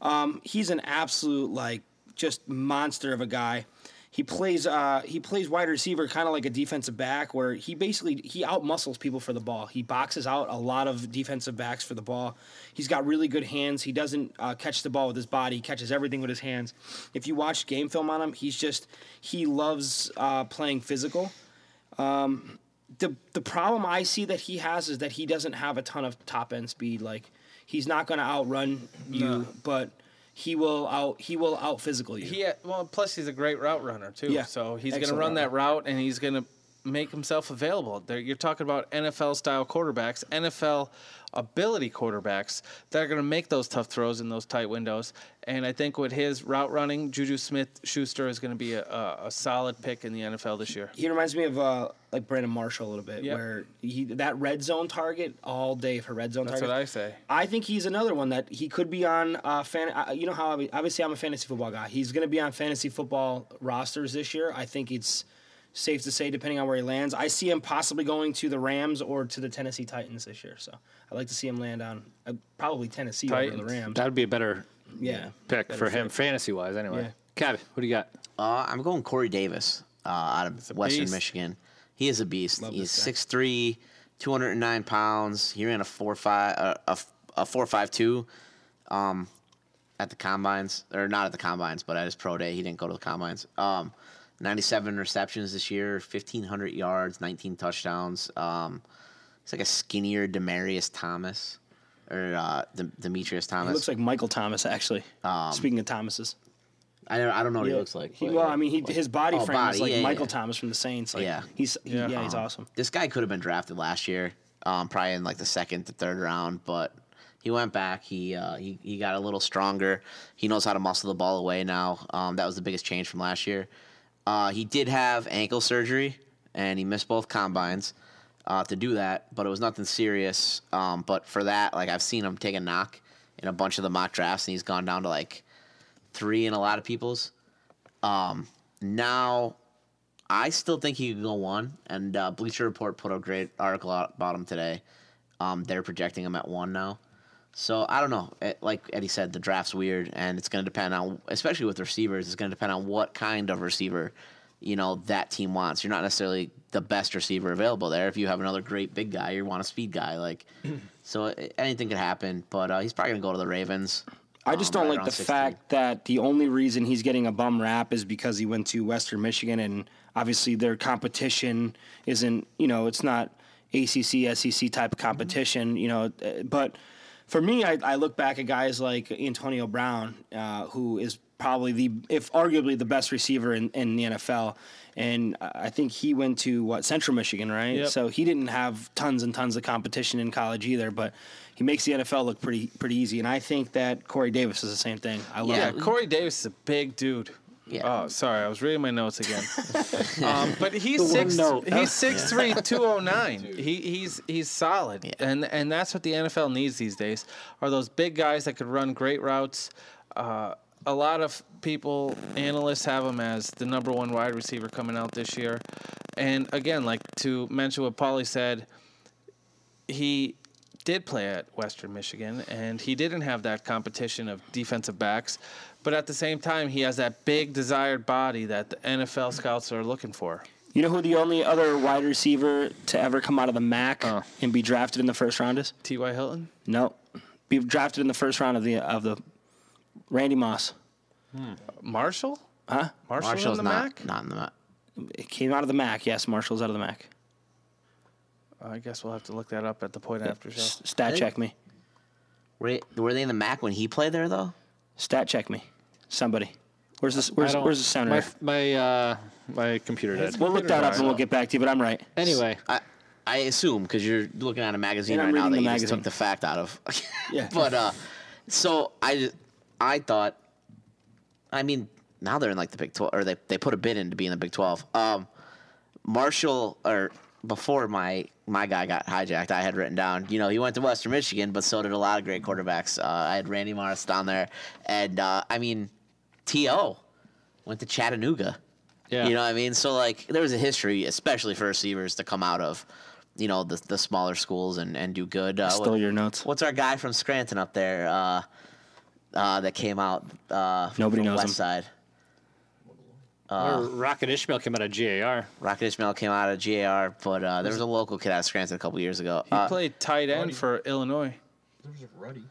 Um, he's an absolute, like, just monster of a guy. He plays uh, he plays wide receiver kind of like a defensive back where he basically he outmuscles people for the ball. He boxes out a lot of defensive backs for the ball. He's got really good hands. He doesn't uh, catch the ball with his body. He catches everything with his hands. If you watch game film on him, he's just he loves uh, playing physical. Um, the the problem I see that he has is that he doesn't have a ton of top end speed. Like he's not going to outrun you, No. but he will out he will out physical you. He well, plus he's a great route runner too. Yeah. So he's going to run that route route and he's going to make himself available. There, you're talking about NFL style quarterbacks, NFL ability quarterbacks that are going to make those tough throws in those tight windows. And I think with his route running, Juju Smith Schuster is going to be a, a, a solid pick in the NFL this year. He reminds me of uh, like Brandon Marshall a little bit, Yep. where he that red zone target all day for red zone That's target. what I say. I think he's another one that he could be on. Uh, fan, uh, you know how obviously I'm a fantasy football guy. He's going to be on fantasy football rosters this year. I think it's safe to say, depending on where he lands, I see him possibly going to the Rams or to the Tennessee Titans this year. So I'd like to see him land on uh, probably Tennessee over the Rams. That'd be a better Yeah, pick better for him, fantasy wise. Anyway, Yeah. Cabby, what do you got? Uh, I'm going Corey Davis uh, out of Western beast. Michigan. He is a beast. Love He's this 6'3", 209 pounds. He ran a four five uh, a a four five two, um, at the combines or not at the combines, but at his pro day. He didn't go to the combines. Um, 97 receptions this year, 1500 yards, 19 touchdowns. Um, he's like a skinnier Demaryius Thomas or uh, Dem- Demetrius He Thomas. looks like Michael Thomas actually. Um, Speaking of Thomases. I don't, I don't know what Yeah. he looks like. He, well, I mean, he, his body Oh, frame body, is like yeah, Michael yeah. Thomas from the Saints. Like, Yeah. he's he, yeah, Yeah. he's Um, awesome. This guy could have been drafted last year, um, probably in like the second to third round, but he went back. He uh, he he got a little stronger. He knows how to muscle the ball away now. Um, that was the biggest change from last year. Uh, he did have ankle surgery, and he missed both combines uh, to do that, but it was nothing serious. Um, but for that, like I've seen him take a knock in a bunch of the mock drafts, and he's gone down to like three in a lot of people's. Um, now I still think he could go one, and uh, Bleacher Report put a great article out about him today. Um, they're projecting him at one now, so I don't know. It, like Eddie said, the draft's weird, and it's going to depend on, especially with receivers, it's going to depend on what kind of receiver, you know, that team wants. You're not necessarily the best receiver available there. If you have another great big guy, you want a speed guy, like. so uh, anything could happen, but uh, he's probably going to go to the Ravens. I just um, don't right like the 16. fact that the only reason he's getting a bum rap is because he went to Western Michigan, and obviously their competition isn't, you know, it's not ACC, SEC type of competition, you know. uh, But for me, I, I look back at guys like Antonio Brown, uh, who is probably the, if arguably the best receiver in, in the NFL. And I think he went to what Central Michigan, right? Yep. So he didn't have tons and tons of competition in college either, but he makes the NFL look pretty pretty easy. And I think that Corey Davis is the same thing. I love Yeah, it. Corey Davis is a big dude. Yeah. Oh, sorry, I was reading my notes again. um, but he's The six. note. He's six three, two oh nine. He he's he's solid, and and that's what the NFL needs these days. Are those big guys that could run great routes? Uh, a lot of people, analysts, have him as the number one wide receiver coming out this year. And again, like to mention what Paulie said, he did play at Western Michigan, and he didn't have that competition of defensive backs. But at the same time, he has that big desired body that the NFL scouts are looking for. You know who the only other wide receiver to ever come out of the MAC uh. and be drafted in the first round is? T.Y. Hilton? No, be drafted in the first round of the of the Randy Moss. Hmm. Marshall? Huh? Marshall Marshall's in the not MAC? not in the MAC. It came out of the MAC. Yes, Marshall's out of the MAC. I guess we'll have to look that up at the point after show. S- Stat think- check me. Were, were they in the MAC when he played there though? Stat check me. Somebody. Where's this? Where's Where's the sound? My my uh, my computer did. we'll look that up and we'll get back to you. But I'm right. Anyway, I I assume because you're looking at a magazine And I'm right now that reading you the just magazine. took the fact out of. Yeah. but uh, so I I thought, I mean, now they're in like the Big Twelve, or they they put a bid in to be in the Big Twelve. Um, Marshall or before my my guy got hijacked, I had written down. You know, he went to Western Michigan, but so did a lot of great quarterbacks. Uh, I had Randy Moss down there, and uh, I mean, To went to Chattanooga. yeah. You know what I mean? So like there was a history, especially for receivers, to come out of, you know, the the smaller schools and, and do good. Uh, Stole what- your notes. What's our guy from Scranton up there? Uh, uh, that came out. Uh, Nobody from knows West him. Side. Or Rocket Ismail came out of GAR. Rocket Ismail came out of GAR, but uh, there was a local kid out of Scranton a couple years ago. He Uh, played tight end for Illinois. There was a Ruddy.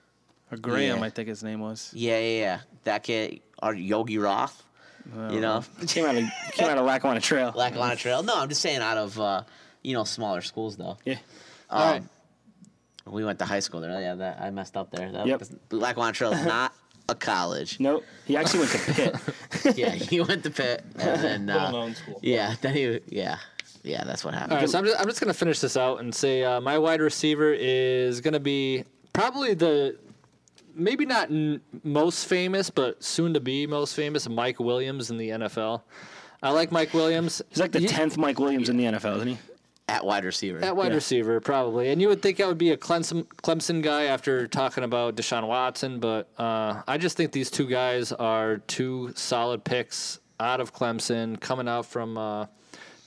Or Graham, Yeah. I think his name was. yeah, yeah, yeah. That kid, or Yogi Roth. You know, Came out of came out of Lackawanna Trail. Lackawanna Trail. No, I'm just saying out of uh, you know, smaller schools though. Yeah. Um, All right. We went to high school there. Yeah, that I messed up there. That Yep. Lackawanna Trail is not a college. Nope. He actually went to Pitt. yeah, he went to Pitt and then uh, school. Yeah, then he yeah yeah that's what happened. All right, so I'm just, I'm just going to finish this out and say uh, my wide receiver is going to be probably the maybe not n- most famous, but soon to be most famous Mike Williams in the NFL. I like Mike Williams. He's like the tenth Mike Williams in the NFL, isn't he? At wide receiver. At wide Yeah. receiver, probably. And you would think I would be a Clemson, Clemson guy after talking about Deshaun Watson, but uh, I just think these two guys are two solid picks out of Clemson, coming out from uh,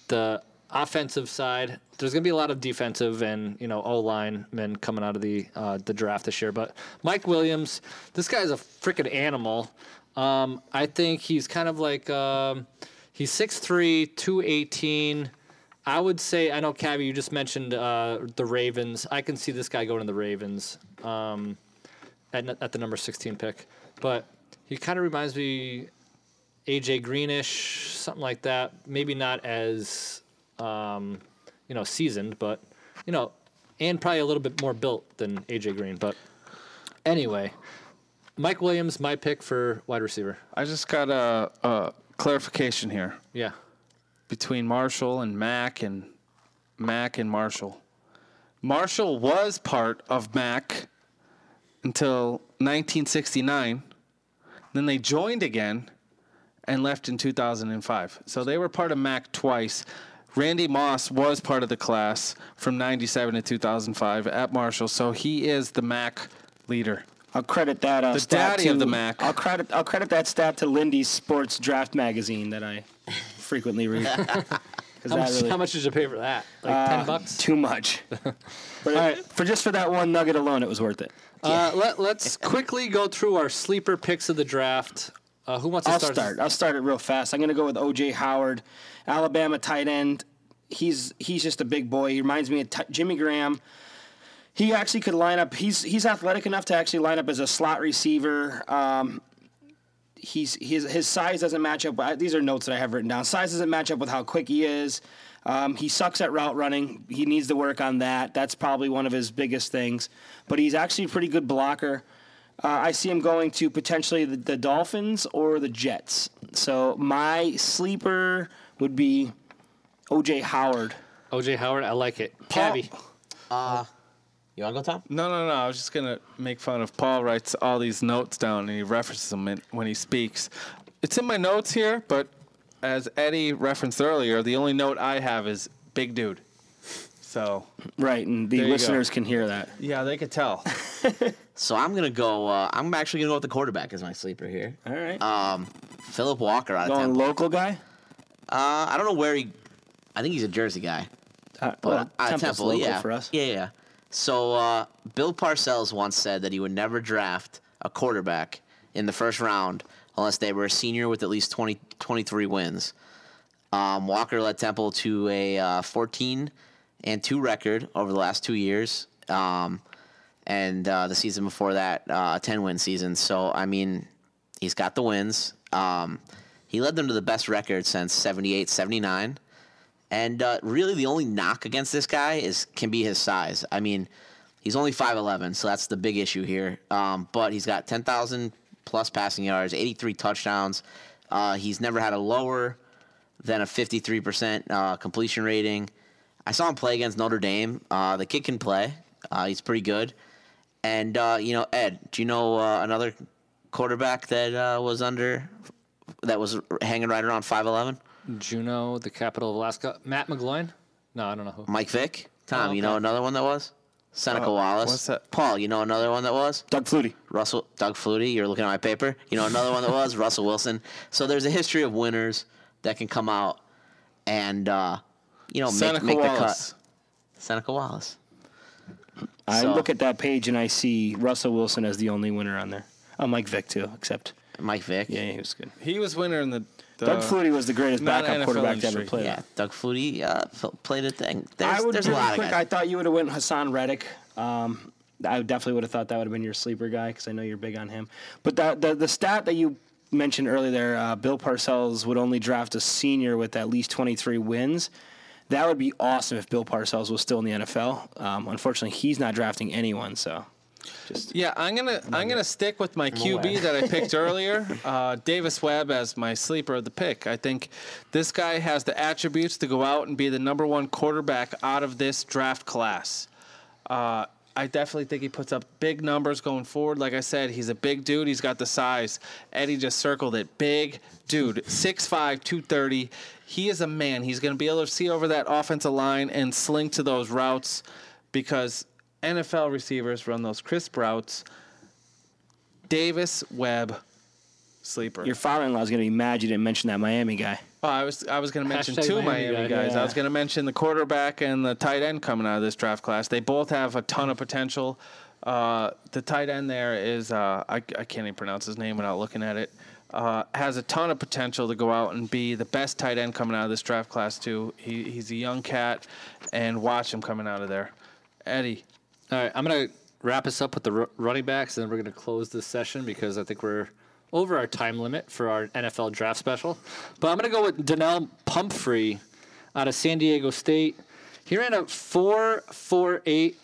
the offensive side. There's going to be a lot of defensive and you know O line men coming out of the uh, the draft this year. But Mike Williams, this guy's a freaking animal. Um, I think he's kind of like um, he's 6'3", 218. I would say I know, Cabby. You just mentioned uh, the Ravens. I can see this guy going to the Ravens um, at at the number sixteen pick. But he kind of reminds me AJ Greenish, something like that. Maybe not as um, you know seasoned, but you know, and probably a little bit more built than AJ Green. But anyway, Mike Williams, my pick for wide receiver. I just got a, a clarification here Yeah. Between Marshall and Mac and Mac and Marshall. Marshall was part of Mac until 1969. Then they joined again and left in 2005. So they were part of Mac twice. Randy Moss was part of the class from 97 to 2005 at Marshall. So he is the Mac leader. I'll credit that. Uh, The stat daddy to, of the Mac. I'll credit. I'll credit that stat to Lindy's Sports Draft magazine that I frequently read. How much, really- how much did you pay for that? Like uh, ten bucks. Too much. But it- for just for that one nugget alone, it was worth it. Uh, let, let's quickly go through our sleeper picks of the draft. Uh, who wants to I'll start? start. I'll start it real fast. I'm going to go with OJ Howard, Alabama tight end. He's he's just a big boy. He reminds me of t- Jimmy Graham. He actually could line up. He's he's athletic enough to actually line up as a slot receiver. Um, he's his his size doesn't match up. I- These are notes that I have written down. Size doesn't match up with how quick he is. Um, he sucks at route running. He needs to work on that. That's probably one of his biggest things. But he's actually a pretty good blocker. Uh, I see him going to potentially the, the Dolphins or the Jets. So my sleeper would be OJ Howard. OJ Howard, I like it. Cabby. Uh, you want to go, Tom? No, no, no. I was just gonna make fun of Paul. Writes all these notes down and he references them in, when he speaks. It's in my notes here, but as Eddie referenced earlier, the only note I have is big dude. So Right, and the There go. listeners can hear that. yeah, they could tell. So I'm gonna go. Uh, I'm actually gonna go with the quarterback as my sleeper here. All right. Um, Philip Walker out of Going Temple. local guy? Uh, I don't know where he. I think he's a Jersey guy. Uh, But well, out of Temple's Temple, local yeah, for us. yeah, yeah. So uh, Bill Parcells once said that he would never draft a quarterback in the first round unless they were a senior with at least 20, 23 wins. Um, Walker led Temple to a uh, 14 and two record over the last two years, um, and uh, the season before that, uh, a 10 win season. So I mean, he's got the wins. Um, he led them to the best record since 78, 79. And uh, really, the only knock against this guy is can be his size. I mean, he's only five eleven, so that's the big issue here. Um, but he's got ten thousand plus passing yards, eighty three touchdowns. Uh, he's never had a lower than a fifty three percent uh, completion rating. I saw him play against Notre Dame. Uh, the kid can play. Uh, he's pretty good. And uh, you know, Ed, do you know another quarterback that was under that was hanging right around five eleven? Juneau, the capital of Alaska. Matt McGloin? No, I don't know who. Mike Vick. Tom, Oh, you know okay. another one that was? Seneca Uh, Wallace. what's that? Paul, you know another one that was? Doug Flutie. Russell Doug Flutie. You're looking at my paper. You know another one that was? Russell Wilson. So there's a history of winners that can come out and uh, you know make, Seneca make the Wallace. cut. Seneca Wallace. I So- look at that page and I see Russell Wilson as the only winner on there. Oh, Mike Vick too, except Mike Vick. yeah, he was good. He was winner in the. The Doug Flutie was the greatest backup NFL quarterback to ever industry. play. Yeah, Doug Flutie uh, played a thing. There's, I would there's a really lot quick. of I thought you would have went Haason Reddick. Um, I definitely would have thought that would have been your sleeper guy because I know you're big on him. But the the, the stat that you mentioned earlier there, uh, Bill Parcells would only draft a senior with at least 23 wins. That would be awesome if Bill Parcells was still in the NFL. Um, unfortunately, he's not drafting anyone. So, just Yeah, I'm gonna I'm gonna stick with my QB that I picked earlier, uh, Davis Webb, as my sleeper of the pick. I think this guy has the attributes to go out and be the number one quarterback out of this draft class. Uh, I definitely think he puts up big numbers going forward. Like I said, he's a big dude. He's got the size. Eddie just circled it. Big dude, 6'5", 230. He is a man. He's going to be able to see over that offensive line and sling to those routes because NFL receivers run those crisp routes. Davis Webb, sleeper. your father-in-law is going to be mad you didn't mention that Miami guy. Oh, I was I was going to mention Hashtag two Miami Miami, guy, guys. yeah. I was going to mention the quarterback and the tight end coming out of this draft class. They both have a ton of potential. Uh, the tight end there is uh, I, I can't even pronounce his name without looking at it. Uh, has a ton of potential to go out and be the best tight end coming out of this draft class too. He, he's a young cat, and watch him coming out of there. Eddie, All right, I'm gonna wrap us up with the ru- running backs, and then we're gonna close this session because I think we're over our time limit for our NFL draft special. But I'm gonna go with Donnell Pumphrey out of San Diego State. He ran a four four eight.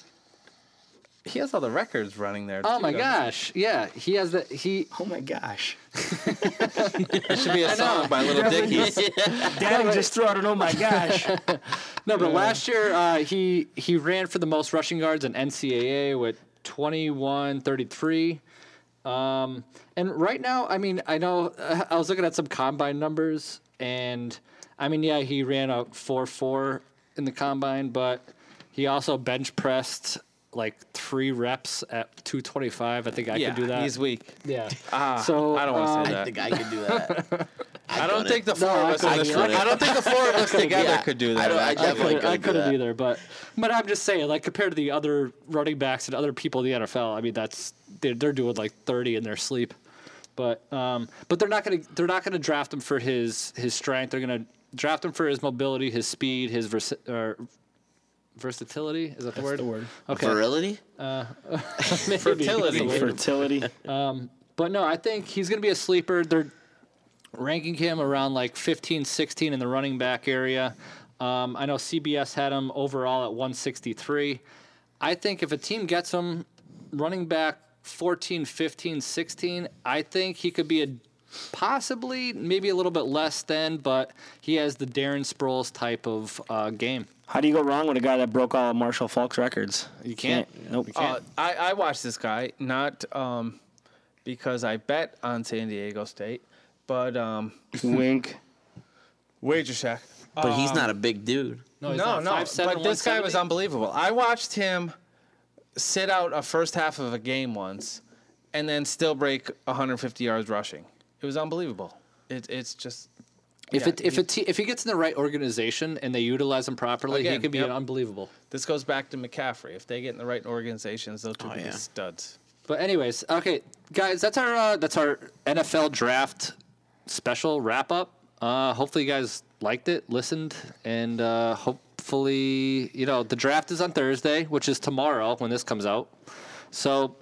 He has all the records running there. Oh too, my doesn't gosh! Yeah, he has the he. Oh my gosh! he? That should be a song by Little Dickies. Daddy just threw out an oh my gosh. No, but last year uh, he he ran for the most rushing yards in NCAA with 21 33. Um, and right now, I mean, I know uh, I was looking at some combine numbers, and I mean, yeah, he ran a 4 4 in the combine, but he also bench pressed like three reps at 225. I think I yeah, could do that. he's weak. yeah. Ah, So, I don't want to um, say I think I could do that. I don't think the four No, of us in this room. I don't think the four of us together Yeah, could do I that. don't- I. I definitely couldn't, I couldn't do couldn't that. either, but but I'm just saying, like compared to the other running backs and other people in the NFL, I mean that's they're, they're doing like 30 in their sleep, but um, but they're not gonna they're not gonna draft him for his his strength. They're gonna draft him for his mobility, his speed, his versi- or versatility. Is that the word? the word. Okay. Virility? Maybe. Fertility. Fertility. But no, I think he's going to be a sleeper. They're ranking him around like 15, 16 in the running back area. Um, I know CBS had him overall at 163. I think if a team gets him running back 14, 15, 16, I think he could be a possibly maybe a little bit less than, but he has the Darren Sproles type of uh, game. How do you go wrong with a guy that broke all of Marshall Faulk's records? You can't. Nope. You Uh, can't. I, I watched this guy not um, because I bet on San Diego State, but um, Wink. wager shack. But he's not a big dude. No, he's no, not. no. 5'7", but this guy was unbelievable. I watched him sit out a first half of a game once, and then still break 150 yards rushing. It was unbelievable. It, it's just If yeah, it if he- it if he gets in the right organization and they utilize him properly, he Again, could be yep. unbelievable. this goes back to McCaffrey. If they get in the right organizations, they'll two Oh, be yeah. studs. But anyways, okay, guys, that's our uh, that's our NFL draft special wrap up. Uh, hopefully, you guys liked it, listened, and uh, hopefully, you know, the draft is on Thursday, which is tomorrow when this comes out. So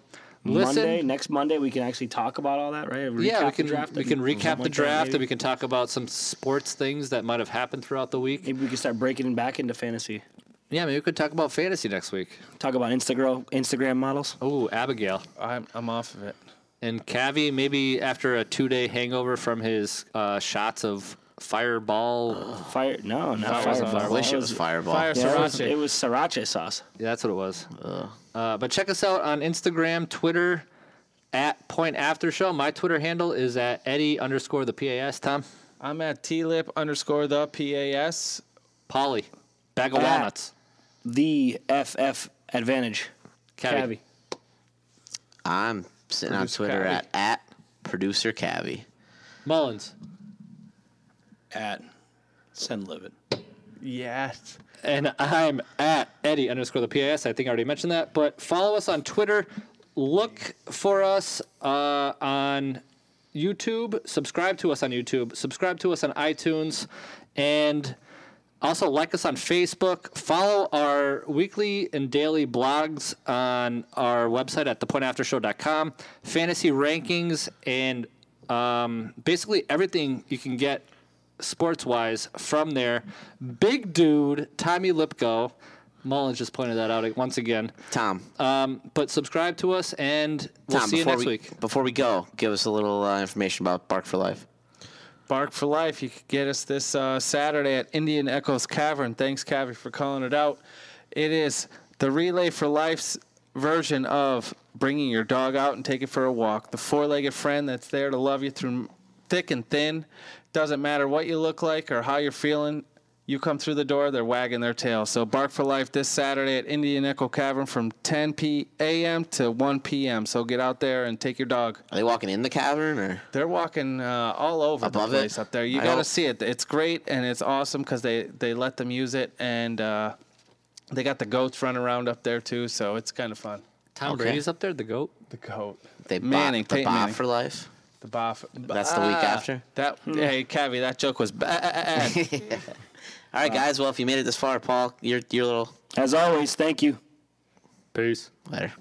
listen. Monday, next Monday, we can actually talk about all that, right? Recap yeah, we can draft we can recap the like that, draft and we can talk about some sports things that might have happened throughout the week. Maybe we can start breaking it back into fantasy. Yeah, maybe we could talk about fantasy next week. Talk about Instagram Instagram models. Oh, Abigail. I'm, I'm off of it. And Cabby, maybe after a two day hangover from his uh, shots of fireball. Fire? No, not Fire- fireball. I wish it was Fireball. Fire Yeah, it was, sriracha. it was sriracha sauce. Yeah, that's what it was. Uh, Uh, but check us out on Instagram, Twitter, at Point After Show. My Twitter handle is at Eddie underscore the PAS. Tom, I'm at tlip underscore the pas. Polly, bag of At- walnuts. The FF advantage. Cabby. Cabby. I'm sitting on Twitter Cabby. at, at producer Cabby. Mullins. At send livid. Yes. And I'm at Eddie underscore the PAS. I think I already mentioned that. But follow us on Twitter. Look for us uh, on YouTube. Subscribe to us on YouTube. Subscribe to us on iTunes. And also like us on Facebook. Follow our weekly and daily blogs on our website at thepointaftershow.com. Fantasy rankings and um, basically everything you can get sports wise from there. Big dude, Tommy Lipko. Mullins just pointed that out once again. Tom. Um, but subscribe to us, and we'll Tom, see you next we, week. Before we go, give us a little uh, information about Bark for Life. Bark for Life. You can get us this uh, Saturday at Indian Echoes Cavern. Thanks, Cabby, for calling it out. It is the Relay for Life's version of bringing your dog out and take it for a walk. The four-legged friend that's there to love you through thick and thin. Doesn't matter what you look like or how you're feeling. You come through the door, they're wagging their tail. So Bark for Life this Saturday at Indian Echo Cavern from 10 p.m. to 1 p.m. So get out there and take your dog. Are they walking in the cavern or? They're walking uh, all over Above the it? place up there. You I got to don't- see it. It's great and it's awesome because they they let them use it and uh, they got the goats running around up there too. So it's kind of fun. Tom Okay. Brady's up there, the goat. The goat. They Manning, Bob, the Peyton Bob Manning. for Life. The boff. That's the week Ah, after? That hey, Cabby, that joke was bad. All right, guys. Well, if you made it this far, Paul, your your little As always, thank you. Peace. letter.